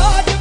Lord